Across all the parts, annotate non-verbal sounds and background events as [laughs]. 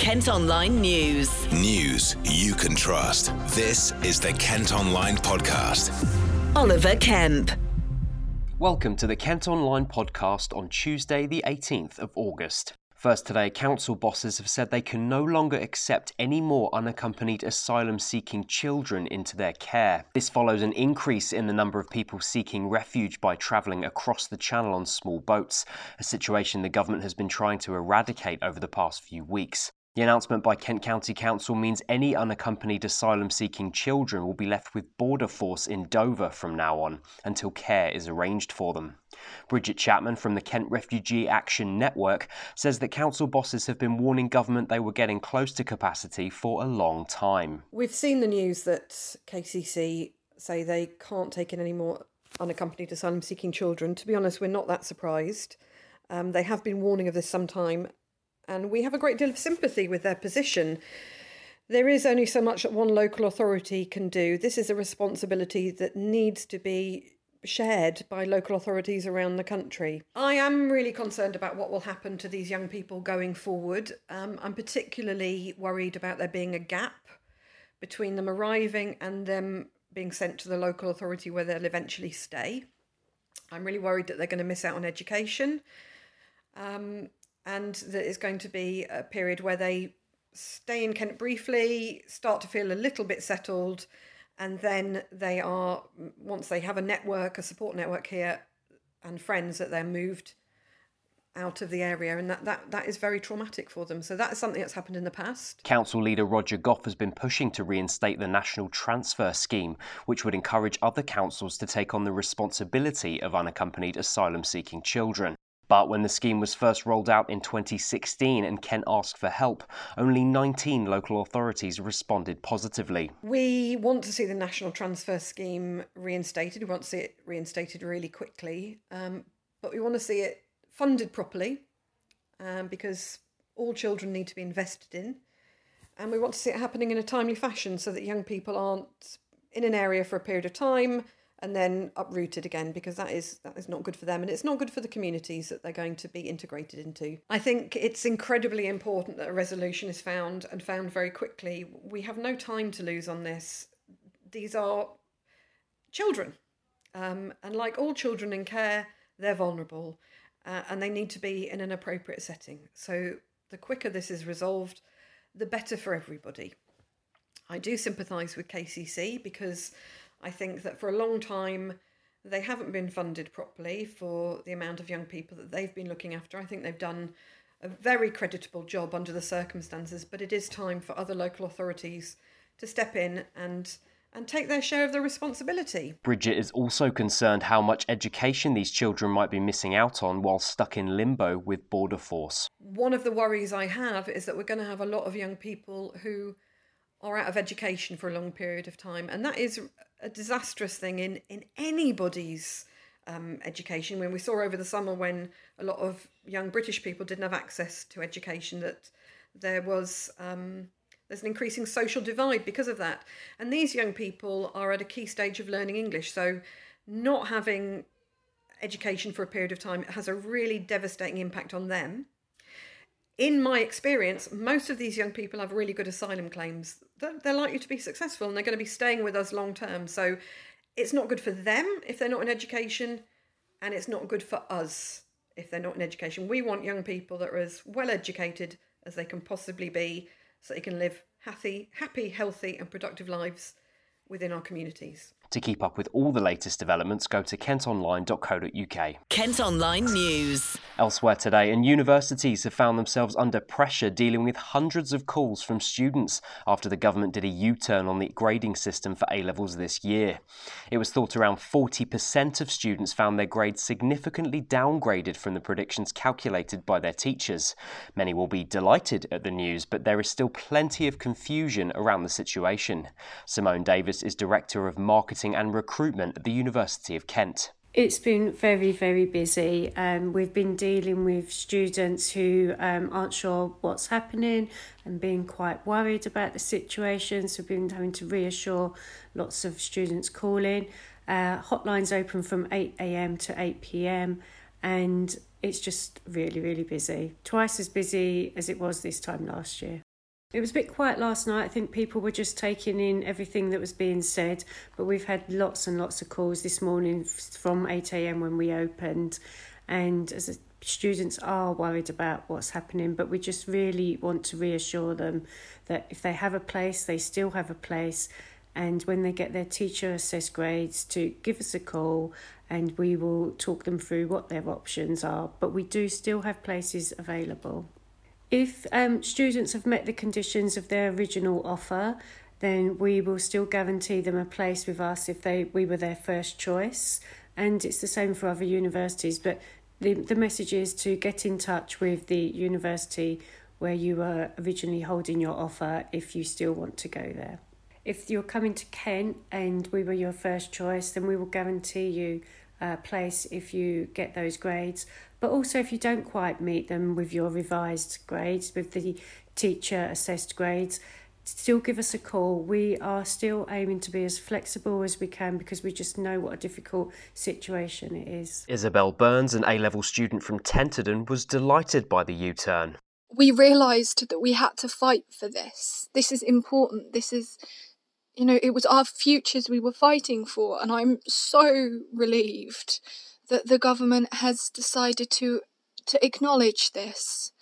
Kent Online News. News you can trust. This is the Kent Online Podcast. Oliver Kemp. Welcome to the Kent Online podcast on Tuesday, the 18th of August. First today, council bosses have said they can no longer accept any more unaccompanied asylum seeking children into their care. This follows an increase in the number of people seeking refuge by travelling across the channel on small boats, a situation the government has been trying to eradicate over the past few weeks. The announcement by Kent County Council means any unaccompanied asylum seeking children will be left with Border Force in Dover from now on until care is arranged for them. Bridget Chapman from the Kent Refugee Action Network says that council bosses have been warning government they were getting close to capacity for a long time. We've seen the news that KCC say they can't take in any more unaccompanied asylum seeking children. To be honest, we're not that surprised. Um, they have been warning of this some time, and we have a great deal of sympathy with their position. There is only so much that one local authority can do. This is a responsibility that needs to be shared by local authorities around the country. I am really concerned about what will happen to these young people going forward. Um, I'm particularly worried about there being a gap between them arriving and them being sent to the local authority where they'll eventually stay. I'm really worried that they're going to miss out on education. Um, and that it's going to be a period where they stay in Kent briefly, start to feel a little bit settled, and then they are once they have a network, a support network here, and friends that they're moved out of the area and that, that that is very traumatic for them. So that is something that's happened in the past. Council leader roger gough has been pushing to reinstate the national transfer scheme which would encourage other councils to take on the responsibility of unaccompanied asylum seeking children but when the scheme was first rolled out in 2016 and Kent asked for help, only 19 local authorities responded positively. We want to see the national transfer scheme reinstated. We want to see it reinstated really quickly, um, but we want to see it funded properly um, because all children need to be invested in. And we want to see it happening in a timely fashion so that young people aren't in an area for a period of time and then uprooted again because that is that is not good for them and it's not good for the communities that they're going to be integrated into. I think it's incredibly important that a resolution is found and found very quickly. We have no time to lose on this. These are children, um, and like all children in care, they're vulnerable uh, and they need to be in an appropriate setting. So the quicker this is resolved, the better for everybody. I do sympathise with KCC because I think that for a long time they haven't been funded properly for the amount of young people that they've been looking after. I think they've done a very creditable job under the circumstances, but it is time for other local authorities to step in and and take their share of the responsibility. Bridget is also concerned how much education these children might be missing out on while stuck in limbo with Border Force. One of the worries I have is that we're going to have a lot of young people who are out of education for a long period of time, and that is a disastrous thing in in anybody's um, education. When we saw over the summer when a lot of young British people didn't have access to education, that there was um, there's an increasing social divide because of that, and these young people are at a key stage of learning English. So, not having education for a period of time has a really devastating impact on them in my experience, most of these young people have really good asylum claims. They're likely to be successful and they're going to be staying with us long term. So it's not good for them if they're not in education, and it's not good for us if they're not in education. We want young people that are as well educated as they can possibly be so they can live happy, happy, healthy, and productive lives within our communities. To keep up with all the latest developments, go to kentonline.co.uk. Kent Online News. Elsewhere today, and universities have found themselves under pressure dealing with hundreds of calls from students after the government did a U turn on the grading system for A levels this year. It was thought around 40% of students found their grades significantly downgraded from the predictions calculated by their teachers. Many will be delighted at the news, but there is still plenty of confusion around the situation. Simone Davis is Director of Marketing Marketing and Recruitment at the University of Kent. It's been very, very busy. Um, we've been dealing with students who um, aren't sure what's happening and being quite worried about the situation. So, we've been having to reassure lots of students calling. Uh, hotlines open from 8am to 8pm, and it's just really, really busy. Twice as busy as it was this time last year. It was a bit quiet last night. I think people were just taking in everything that was being said, but we've had lots and lots of calls this morning from 8am when we opened. And as students are worried about what's happening, but we just really want to reassure them that if they have a place, they still have a place. And when they get their teacher assessed grades, to give us a call and we will talk them through what their options are. But we do still have places available. If um, students have met the conditions of their original offer, then we will still guarantee them a place with us if they we were their first choice. And it's the same for other universities. But the, the message is to get in touch with the university where you were originally holding your offer if you still want to go there. If you're coming to Kent and we were your first choice, then we will guarantee you a place if you get those grades but also if you don't quite meet them with your revised grades, with the teacher assessed grades, still give us a call. We are still aiming to be as flexible as we can because we just know what a difficult situation it is. Isabel Burns, an A level student from Tenterden, was delighted by the U turn. We realised that we had to fight for this. This is important. This is, you know, it was our futures we were fighting for, and I'm so relieved that the government has decided to to acknowledge this.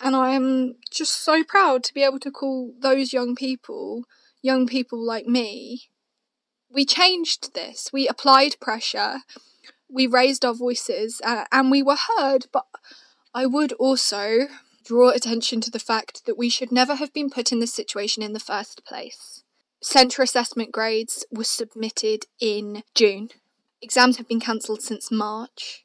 And I am just so proud to be able to call those young people, young people like me. We changed this. We applied pressure. We raised our voices uh, and we were heard. But I would also draw attention to the fact that we should never have been put in this situation in the first place. Centre assessment grades were submitted in June exams have been cancelled since March.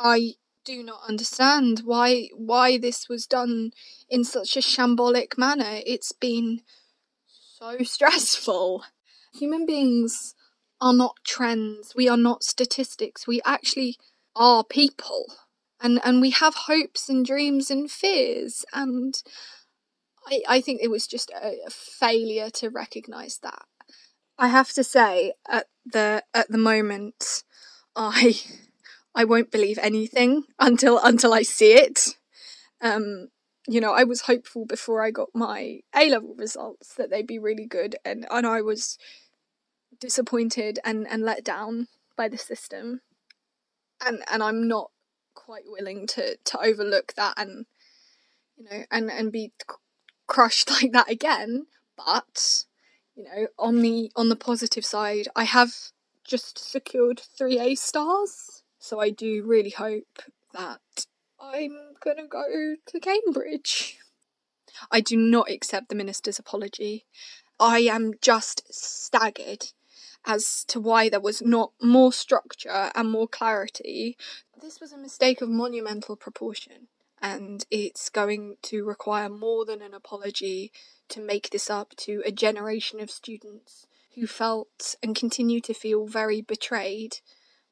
I do not understand why why this was done in such a shambolic manner. It's been so [laughs] stressful. Human beings are not trends. We are not statistics. We actually are people. And and we have hopes and dreams and fears and I, I think it was just a, a failure to recognise that. I have to say at the at the moment I I won't believe anything until until I see it. Um, you know, I was hopeful before I got my A level results that they'd be really good, and and I was disappointed and and let down by the system, and and I'm not quite willing to to overlook that and you know and and be crushed [laughs] like that again. But you know, on the on the positive side, I have just secured three A stars, so I do really hope that I'm gonna go to Cambridge. I do not accept the minister's apology. I am just staggered as to why there was not more structure and more clarity. This was a mistake of monumental proportion, and it's going to require more than an apology to make this up to a generation of students who felt and continue to feel very betrayed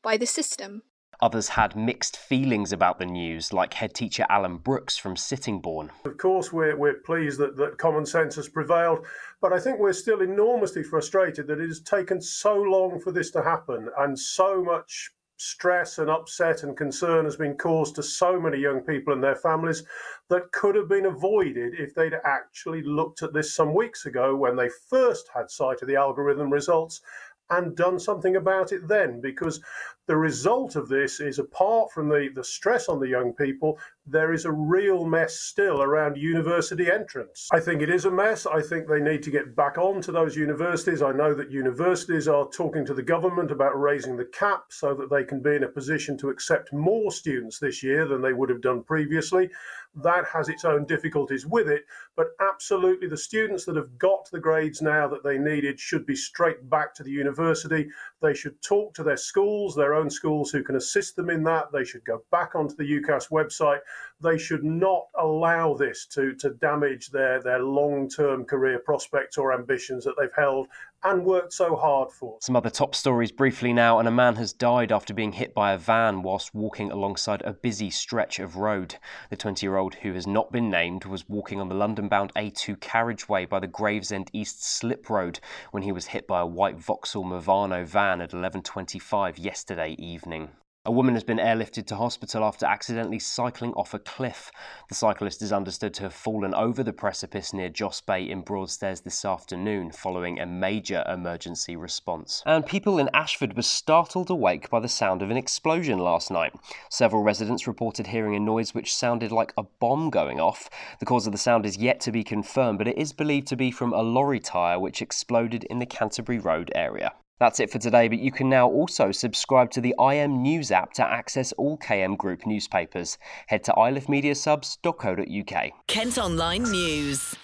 by the system. Others had mixed feelings about the news, like head teacher Alan Brooks from Sittingbourne. Of course, we're, we're pleased that, that common sense has prevailed, but I think we're still enormously frustrated that it has taken so long for this to happen and so much stress and upset and concern has been caused to so many young people and their families that could have been avoided if they'd actually looked at this some weeks ago when they first had sight of the algorithm results and done something about it then because the result of this is apart from the, the stress on the young people there is a real mess still around university entrance. I think it is a mess. I think they need to get back on to those universities. I know that universities are talking to the government about raising the cap so that they can be in a position to accept more students this year than they would have done previously that has its own difficulties with it. But absolutely, the students that have got the grades now that they needed should be straight back to the university. They should talk to their schools, their own schools who can assist them in that. They should go back onto the UCAS website. They should not allow this to, to damage their, their long term career prospects or ambitions that they've held and worked so hard for. Some other top stories briefly now, and a man has died after being hit by a van whilst walking alongside a busy stretch of road. The 20 year old, who has not been named, was walking on the London bound A2 carriageway by the Gravesend East Slip Road when he was hit by a white Vauxhall Movano van at 11.25 yesterday evening. A woman has been airlifted to hospital after accidentally cycling off a cliff. The cyclist is understood to have fallen over the precipice near Joss Bay in Broadstairs this afternoon following a major emergency response. And people in Ashford were startled awake by the sound of an explosion last night. Several residents reported hearing a noise which sounded like a bomb going off. The cause of the sound is yet to be confirmed, but it is believed to be from a lorry tyre which exploded in the Canterbury Road area. That's it for today, but you can now also subscribe to the IM News app to access all KM Group newspapers. Head to ilifmediasubs.co.uk. Kent Online News.